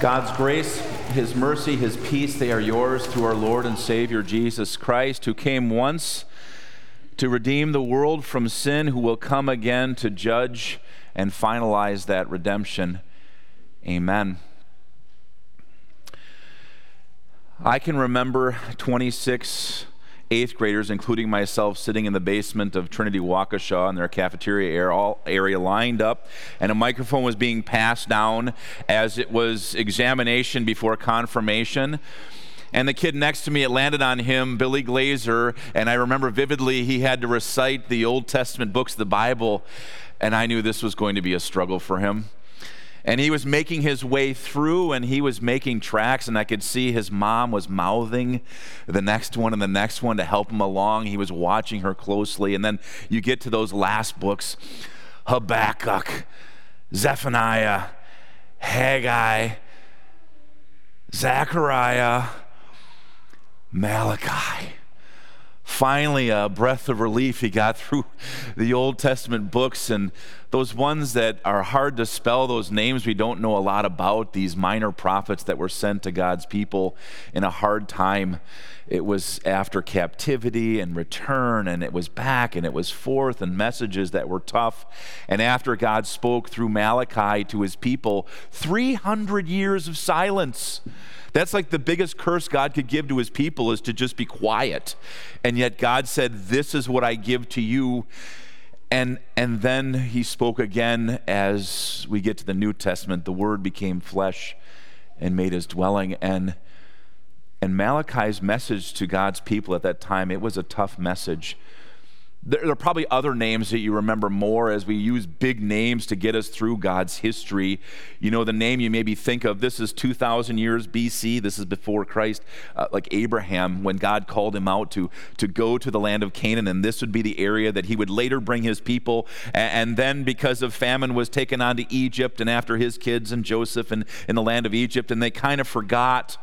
God's grace, His mercy, His peace, they are yours through our Lord and Savior Jesus Christ, who came once to redeem the world from sin, who will come again to judge and finalize that redemption. Amen. I can remember 26 eighth graders, including myself, sitting in the basement of Trinity Waukesha in their cafeteria area, lined up, and a microphone was being passed down as it was examination before confirmation. And the kid next to me, it landed on him, Billy Glazer, and I remember vividly he had to recite the Old Testament books, of the Bible, and I knew this was going to be a struggle for him. And he was making his way through and he was making tracks, and I could see his mom was mouthing the next one and the next one to help him along. He was watching her closely. And then you get to those last books Habakkuk, Zephaniah, Haggai, Zechariah, Malachi finally a breath of relief. He got through the Old Testament books and those ones that are hard to spell, those names we don't know a lot about, these minor prophets that were sent to God's people in a hard time. It was after captivity and return, and it was back and it was forth, and messages that were tough. And after God spoke through Malachi to his people, 300 years of silence. That's like the biggest curse God could give to his people is to just be quiet. And yet God said, This is what I give to you. And, and then he spoke again as we get to the New Testament. The word became flesh and made his dwelling. And, and Malachi's message to God's people at that time, it was a tough message. There are probably other names that you remember more as we use big names to get us through God's history. You know, the name you maybe think of, this is 2,000 years BC, this is before Christ, uh, like Abraham, when God called him out to, to go to the land of Canaan, and this would be the area that he would later bring his people. And, and then, because of famine, was taken on to Egypt, and after his kids and Joseph and in the land of Egypt, and they kind of forgot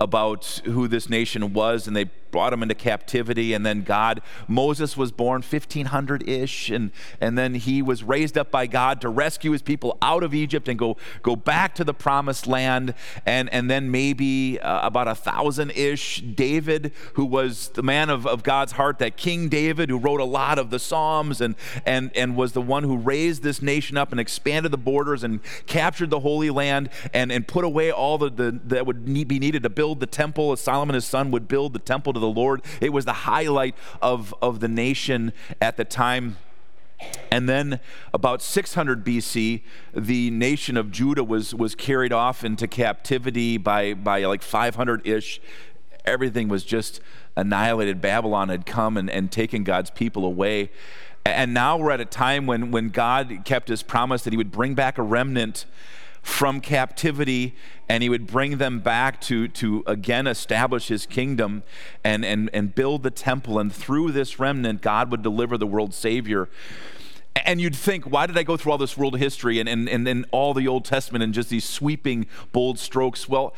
about who this nation was, and they brought him into captivity. And then God, Moses was born 1500 ish, and, and then he was raised up by God to rescue his people out of Egypt and go, go back to the promised land. And, and then maybe uh, about a thousand ish, David, who was the man of, of God's heart, that King David, who wrote a lot of the Psalms and, and, and was the one who raised this nation up and expanded the borders and captured the Holy Land and, and put away all the, the that would need, be needed to build the temple. As Solomon, his son, would build the temple to the Lord. It was the highlight of, of the nation at the time. And then about 600 BC, the nation of Judah was, was carried off into captivity by, by like 500 ish. Everything was just annihilated. Babylon had come and, and taken God's people away. And now we're at a time when, when God kept his promise that he would bring back a remnant from captivity and he would bring them back to, to again establish his kingdom and, and, and build the temple. And through this remnant, God would deliver the world's Savior. And you'd think, why did I go through all this world history and, and, and, and all the Old Testament and just these sweeping, bold strokes? Well,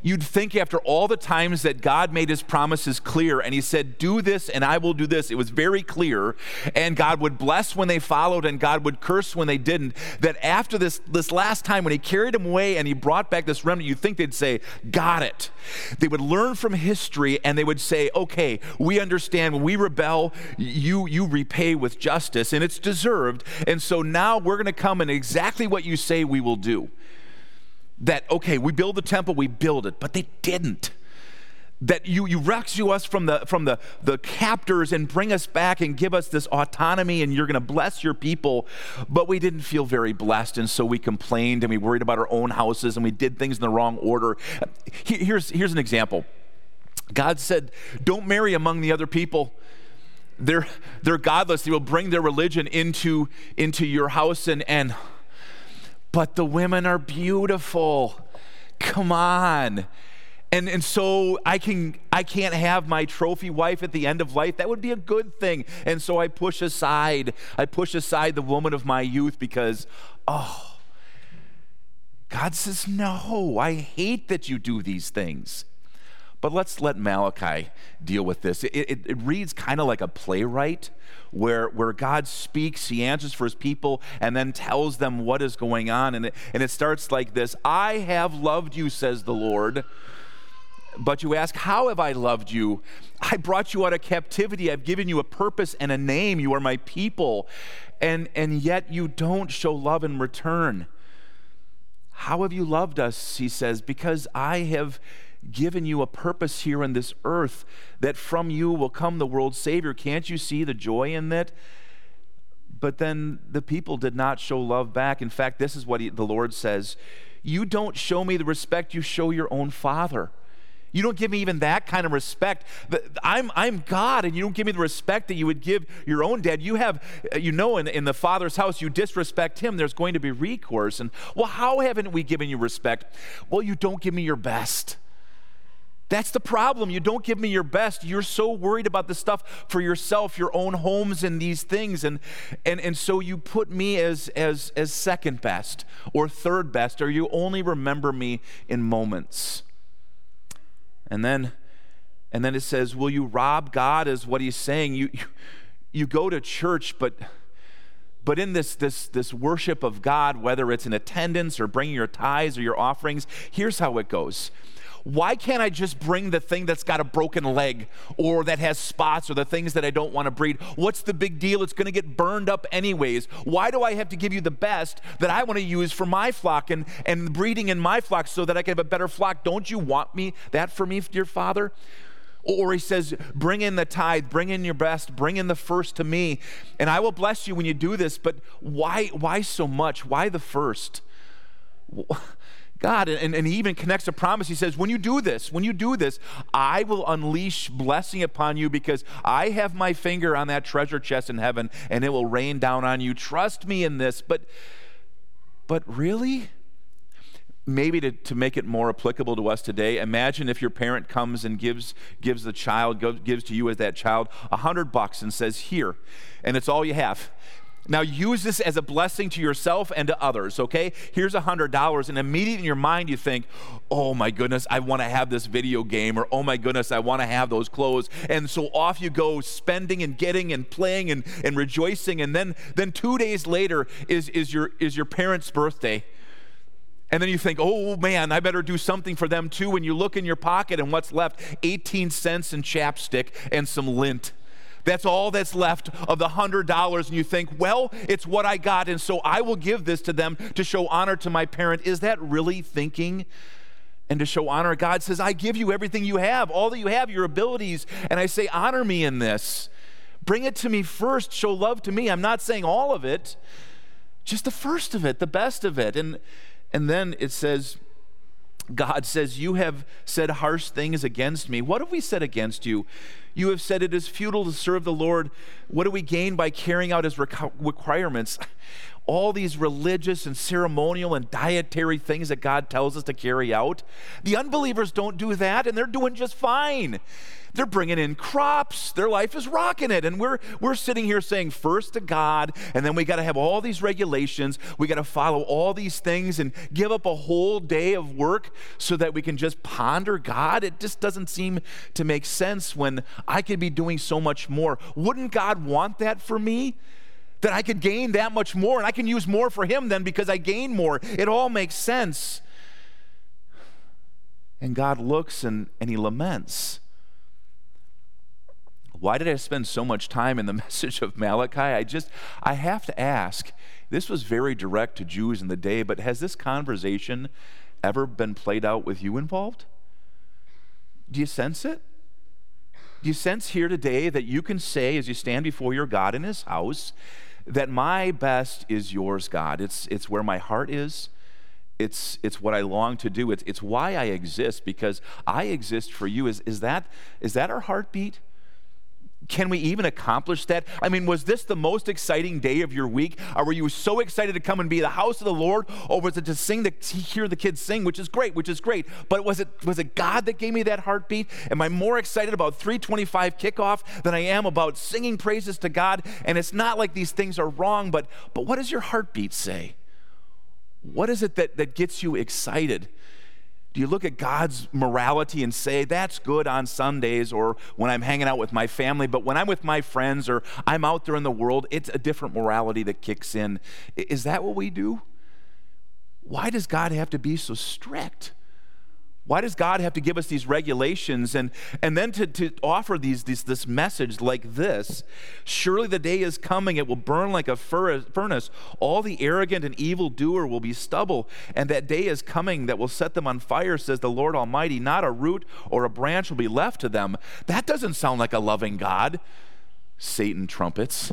you'd think after all the times that God made his promises clear and he said, Do this and I will do this, it was very clear. And God would bless when they followed and God would curse when they didn't. That after this, this last time, when he carried them away and he brought back this remnant, you'd think they'd say, Got it. They would learn from history and they would say, Okay, we understand when we rebel, you, you repay with justice and it's deserved served. And so now we're going to come and exactly what you say we will do. That, okay, we build the temple, we build it, but they didn't. That you, you rescue us from the from the, the captors and bring us back and give us this autonomy and you're going to bless your people. But we didn't feel very blessed and so we complained and we worried about our own houses and we did things in the wrong order. Here's here's an example. God said don't marry among the other people they're, they're godless. They will bring their religion into, into your house and, and but the women are beautiful. Come on. And, and so I can I can't have my trophy wife at the end of life. That would be a good thing. And so I push aside, I push aside the woman of my youth because, oh, God says, no, I hate that you do these things. But let's let Malachi deal with this. It, it, it reads kind of like a playwright where, where God speaks, he answers for his people, and then tells them what is going on. And it, and it starts like this I have loved you, says the Lord. But you ask, How have I loved you? I brought you out of captivity. I've given you a purpose and a name. You are my people. And, and yet you don't show love in return. How have you loved us? He says, Because I have given you a purpose here on this earth that from you will come the world's Savior. Can't you see the joy in that? But then the people did not show love back. In fact, this is what he, the Lord says You don't show me the respect you show your own Father. You don't give me even that kind of respect. I'm, I'm God, and you don't give me the respect that you would give your own dad. You have, uh, you know, in, in the Father's house, you disrespect him, there's going to be recourse. And, well, how haven't we given you respect? Well, you don't give me your best. That's the problem. You don't give me your best. You're so worried about the stuff for yourself, your own homes and these things. And, and, and so you put me as, as, as second best or third best, or you only remember me in moments. And then, and then it says, Will you rob God? Is what he's saying. You, you, you go to church, but but in this, this, this worship of God, whether it's in attendance or bringing your tithes or your offerings, here's how it goes why can't I just bring the thing that's got a broken leg or that has spots or the things that I don't want to breed? What's the big deal? It's going to get burned up anyways. Why do I have to give you the best that I want to use for my flock and, and breeding in my flock so that I can have a better flock? Don't you want me that for me, dear Father? Or he says, Bring in the tithe, bring in your best, bring in the first to me, and I will bless you when you do this. But why, why so much? Why the first? God, and, and he even connects a promise. He says, When you do this, when you do this, I will unleash blessing upon you because I have my finger on that treasure chest in heaven and it will rain down on you. Trust me in this. But, but really? Maybe to, to make it more applicable to us today, imagine if your parent comes and gives, gives the child, gives to you as that child, a hundred bucks and says, Here, and it's all you have now use this as a blessing to yourself and to others, okay? Here's a $100, and immediately in your mind you think, oh my goodness, I want to have this video game, or oh my goodness, I want to have those clothes. And so off you go, spending and getting and playing and, and rejoicing. And then, then two days later is, is, your, is your parents' birthday. And then you think, oh man, I better do something for them too. When you look in your pocket and what's left 18 cents in chapstick and some lint. That's all that's left of the $100. And you think, well, it's what I got, and so I will give this to them to show honor to my parent. Is that really thinking? And to show honor, God says, I give you everything you have, all that you have, your abilities. And I say, honor me in this. Bring it to me first. Show love to me. I'm not saying all of it, just the first of it, the best of it. And, and then it says, God says, You have said harsh things against me. What have we said against you? You have said it is futile to serve the Lord. What do we gain by carrying out his requirements? All these religious and ceremonial and dietary things that God tells us to carry out. The unbelievers don't do that, and they're doing just fine. They're bringing in crops. Their life is rocking it. And we're, we're sitting here saying first to God, and then we got to have all these regulations. We got to follow all these things and give up a whole day of work so that we can just ponder God. It just doesn't seem to make sense when I could be doing so much more. Wouldn't God want that for me? That I could gain that much more and I can use more for Him then because I gain more. It all makes sense. And God looks and, and He laments. Why did I spend so much time in the message of Malachi? I just, I have to ask. This was very direct to Jews in the day, but has this conversation ever been played out with you involved? Do you sense it? Do you sense here today that you can say, as you stand before your God in his house, that my best is yours, God? It's, it's where my heart is. It's, it's what I long to do. It's, it's why I exist, because I exist for you. Is, is, that, is that our heartbeat? Can we even accomplish that? I mean, was this the most exciting day of your week? Or were you so excited to come and be the house of the Lord? Or was it to sing the to hear the kids sing, which is great, which is great. But was it was it God that gave me that heartbeat? Am I more excited about 325 kickoff than I am about singing praises to God? And it's not like these things are wrong, but but what does your heartbeat say? What is it that, that gets you excited? Do you look at God's morality and say, that's good on Sundays or when I'm hanging out with my family, but when I'm with my friends or I'm out there in the world, it's a different morality that kicks in? Is that what we do? Why does God have to be so strict? Why does God have to give us these regulations and, and then to, to offer these, these, this message like this? Surely the day is coming, it will burn like a furnace. All the arrogant and evil doer will be stubble, and that day is coming that will set them on fire, says the Lord Almighty. Not a root or a branch will be left to them. That doesn't sound like a loving God. Satan trumpets.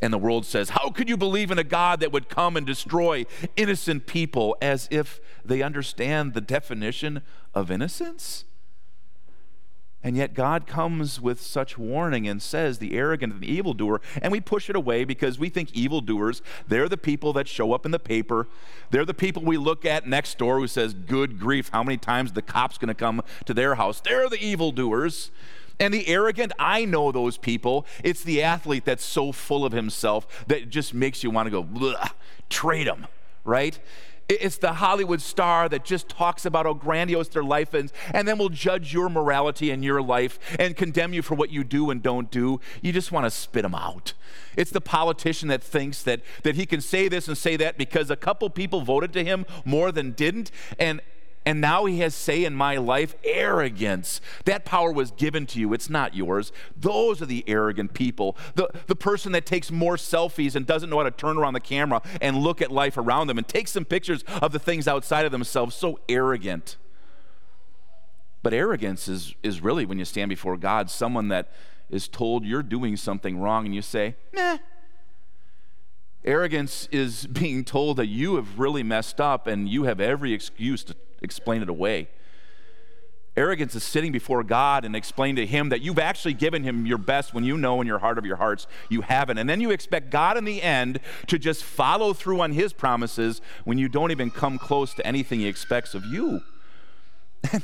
And the world says, How could you believe in a God that would come and destroy innocent people as if they understand the definition of innocence? And yet God comes with such warning and says, the arrogant and the evildoer, and we push it away because we think evildoers, they're the people that show up in the paper. They're the people we look at next door who says, Good grief, how many times the cop's gonna come to their house? They're the evildoers. And the arrogant, I know those people. It's the athlete that's so full of himself that just makes you want to go, trade him, right? It's the Hollywood star that just talks about how grandiose their life is and then will judge your morality and your life and condemn you for what you do and don't do. You just want to spit them out. It's the politician that thinks that, that he can say this and say that because a couple people voted to him more than didn't. And, and now he has say in my life arrogance. That power was given to you. It's not yours. Those are the arrogant people. The, the person that takes more selfies and doesn't know how to turn around the camera and look at life around them and take some pictures of the things outside of themselves. So arrogant. But arrogance is, is really when you stand before god someone that is told you're doing something wrong and you say meh. Arrogance is being told that you have really messed up and you have every excuse to explain it away. Arrogance is sitting before God and explain to Him that you've actually given Him your best when you know in your heart of your hearts you haven't. And then you expect God in the end to just follow through on His promises when you don't even come close to anything He expects of you.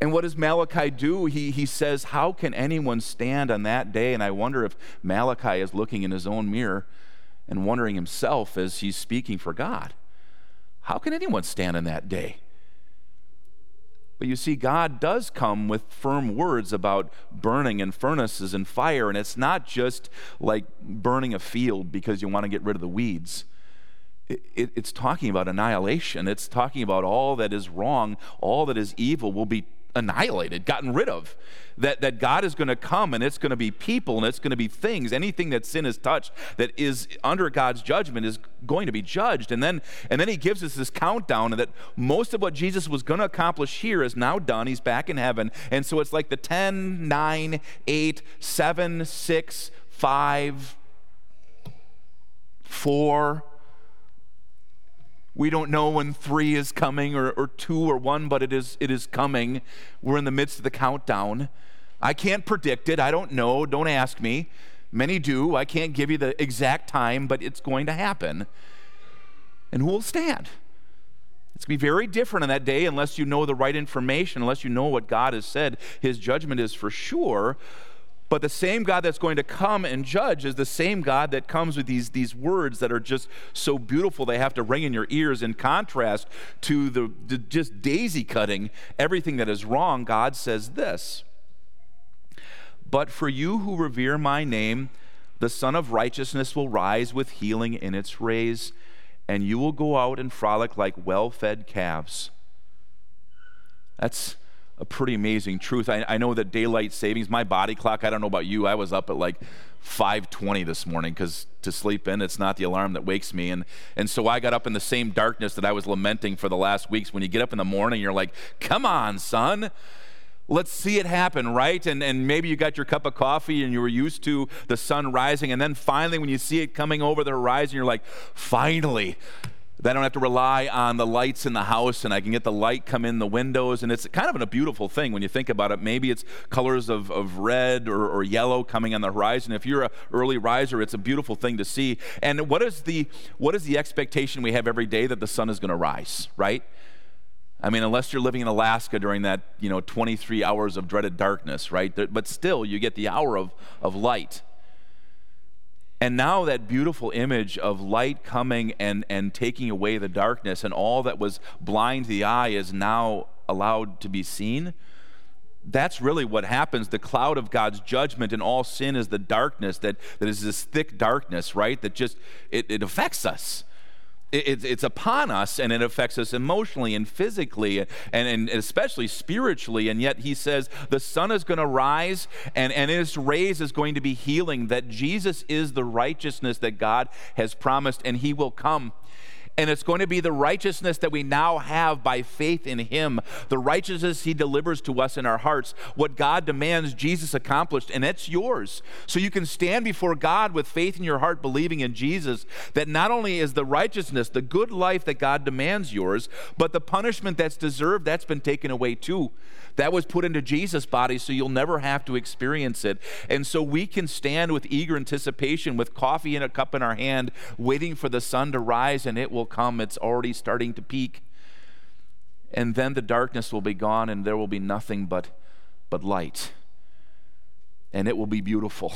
and what does Malachi do? He, he says, How can anyone stand on that day? And I wonder if Malachi is looking in his own mirror and wondering himself as he's speaking for God. How can anyone stand in that day? But you see, God does come with firm words about burning and furnaces and fire, and it's not just like burning a field because you want to get rid of the weeds. It, it, it's talking about annihilation. It's talking about all that is wrong, all that is evil will be annihilated, gotten rid of. That, that God is going to come and it's going to be people and it's going to be things. Anything that sin has touched that is under God's judgment is going to be judged. And then, and then he gives us this countdown that most of what Jesus was going to accomplish here is now done. He's back in heaven. And so it's like the 10, 9, 8, 7, 6, 5, 4, we don't know when three is coming or, or two or one, but it is, it is coming. We're in the midst of the countdown. I can't predict it. I don't know. Don't ask me. Many do. I can't give you the exact time, but it's going to happen. And who will stand? It's going to be very different on that day unless you know the right information, unless you know what God has said. His judgment is for sure. But the same God that's going to come and judge is the same God that comes with these, these words that are just so beautiful they have to ring in your ears in contrast to the, the just daisy cutting everything that is wrong. God says this But for you who revere my name, the Sun of Righteousness will rise with healing in its rays, and you will go out and frolic like well fed calves. That's a pretty amazing truth. I, I, know that daylight savings, my body clock, I don't know about you, I was up at like 5:20 this morning because to sleep in, it's not the alarm that wakes me. And and so I got up in the same darkness that I was lamenting for the last weeks. When you get up in the morning, you're like, come on, son. Let's see it happen, right? And, and maybe you got your cup of coffee and you were used to the sun rising. And then finally, when you see it coming over the horizon, you're like, finally, I don't have to rely on the lights in the house and I can get the light come in the windows. And it's kind of a beautiful thing when you think about it. Maybe it's colors of, of red or, or yellow coming on the horizon. If you're an early riser, it's a beautiful thing to see. And what is the, what is the expectation we have every day that the sun is going to rise, right? I mean, unless you're living in Alaska during that, you know, 23 hours of dreaded darkness, right? But still, you get the hour of, of light. And now that beautiful image of light coming and, and taking away the darkness and all that was blind to the eye is now allowed to be seen. That's really what happens. The cloud of God's judgment and all sin is the darkness that, that is this thick darkness, right? That just it, it affects us it, it's upon us and it affects us emotionally and physically and, and especially spiritually. And yet he says the sun is going to rise and, and its rays is going to be healing, that Jesus is the righteousness that God has promised and he will come. And it's going to be the righteousness that we now have by faith in Him, the righteousness He delivers to us in our hearts. What God demands, Jesus accomplished, and it's yours. So you can stand before God with faith in your heart, believing in Jesus, that not only is the righteousness, the good life that God demands yours, but the punishment that's deserved, that's been taken away too. That was put into Jesus' body, so you'll never have to experience it. And so we can stand with eager anticipation, with coffee in a cup in our hand, waiting for the sun to rise, and it will come. It's already starting to peak. And then the darkness will be gone, and there will be nothing but, but light. And it will be beautiful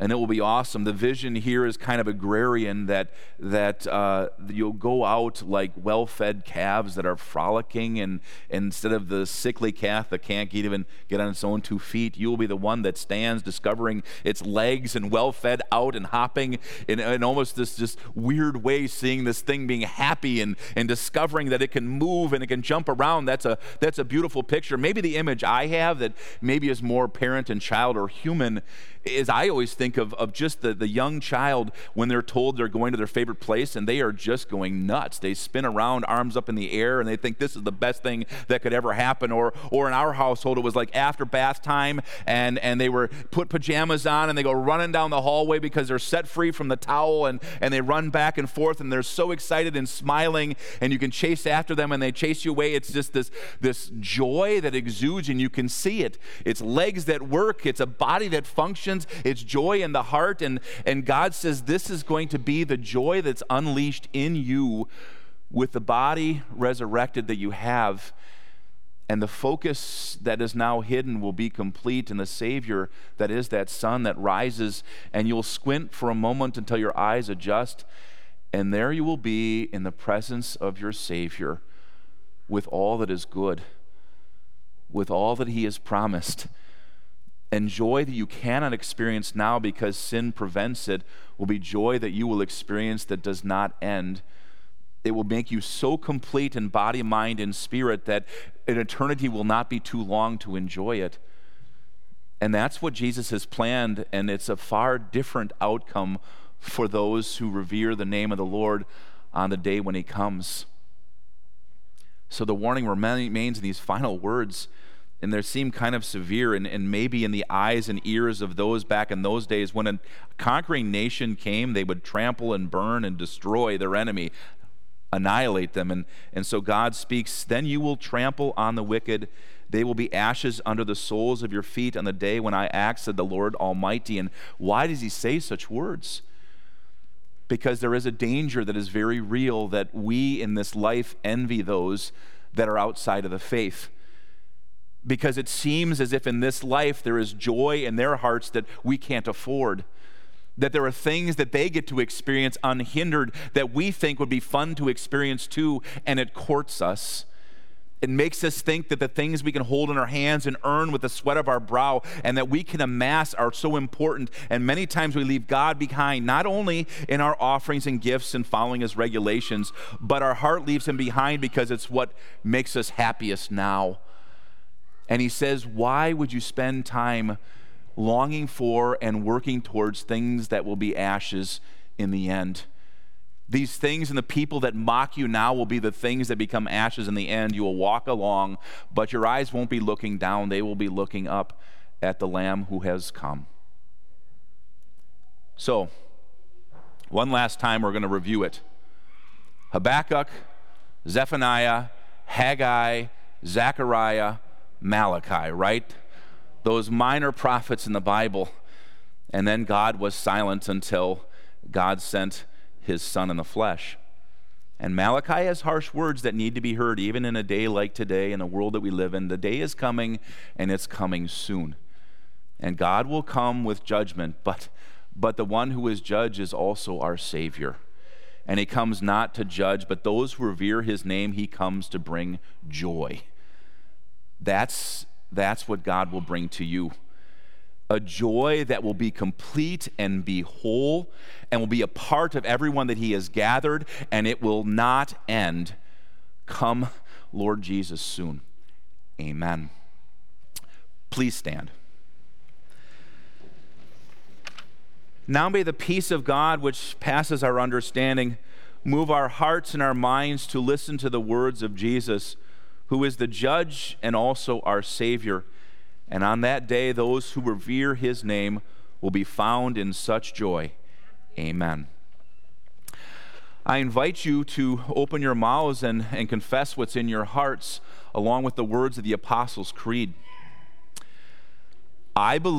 and it will be awesome. The vision here is kind of agrarian that that uh, you'll go out like well-fed calves that are frolicking, and, and, instead of the sickly calf that can't even get on its own two feet, you will be the one that stands discovering its legs and well-fed out and hopping in, in almost this just weird way, seeing this thing being happy and, and discovering that it can move and it can jump around. That's a that's a beautiful picture. Maybe the image I have that maybe is more parent and child or human is I always think of, of just the, the young child when they're told they're going to their favorite place and they are just going nuts. They spin around, arms up in the air, and they think this is the best thing that could ever happen. Or, or in our household, it was like after bath time, and, and they were put pajamas on and they go running down the hallway because they're set free from the towel and, and they run back and forth and they're so excited and smiling, and you can chase after them and they chase you away. It's just this, this joy that exudes, and you can see it. It's legs that work, it's a body that functions it's joy in the heart. And, and God says this is going to be the joy that's unleashed in you with the body resurrected that you have. And the focus that is now hidden will be complete in the Savior that is that sun that rises. And you'll squint for a moment until your eyes adjust. And there you will be in the presence of your Savior with all that is good, with all that He has promised and joy that you cannot experience now because sin prevents it will be joy that you will experience that does not end. It will make you so complete in body, mind, and spirit that an eternity will not be too long to enjoy it. And that's what Jesus has planned, and it's a far different outcome for those who revere the name of the Lord on the day when He comes. So the warning remains in these final words and they seem kind of severe and, and maybe in the eyes and ears of those back in those days when a conquering nation came they would trample and burn and destroy their enemy annihilate them. And, and so god speaks then you will trample on the wicked. They will be ashes under the soles of your feet on the day when i act said the lord almighty. And why does he say such words? Because there is a danger that is very real that we in this life envy those that are outside of the faith because it seems as if in this life there is joy in their hearts that we can't afford. That there are things that they get to experience unhindered that we think would be fun to experience too, and it courts us. It makes us think that the things we can hold in our hands and earn with the sweat of our brow and that we can amass are so important. And many times we leave God behind, not only in our offerings and gifts and following His regulations, but our heart leaves Him behind because it's what makes us happiest now. And he says, Why would you spend time longing for and working towards things that will be ashes in the end? These things and the people that mock you now will be the things that become ashes in the end. You will walk along, but your eyes won't be looking down, they will be looking up at the Lamb who has come. So, one last time, we're going to review it Habakkuk, Zephaniah, Haggai, Zechariah, Malachi, right? Those minor prophets in the Bible. And then God was silent until God sent his son in the flesh. And Malachi has harsh words that need to be heard, even in a day like today, in the world that we live in. The day is coming, and it's coming soon. And God will come with judgment, but, but the one who is judge is also our Savior. And he comes not to judge, but those who revere his name, he comes to bring joy That's, that's what God will bring to you. A joy that will be complete and be whole and will be a part of everyone that He has gathered, and it will not end. Come, Lord Jesus, soon. Amen. Please stand. Now may the peace of God, which passes our understanding, move our hearts and our minds to listen to the words of Jesus, who is the judge and also our Savior. And on that day, those who revere his name will be found in such joy. Amen. I invite you to open your mouths and, and confess what's in your hearts along with the words of the Apostles' Creed. I believe.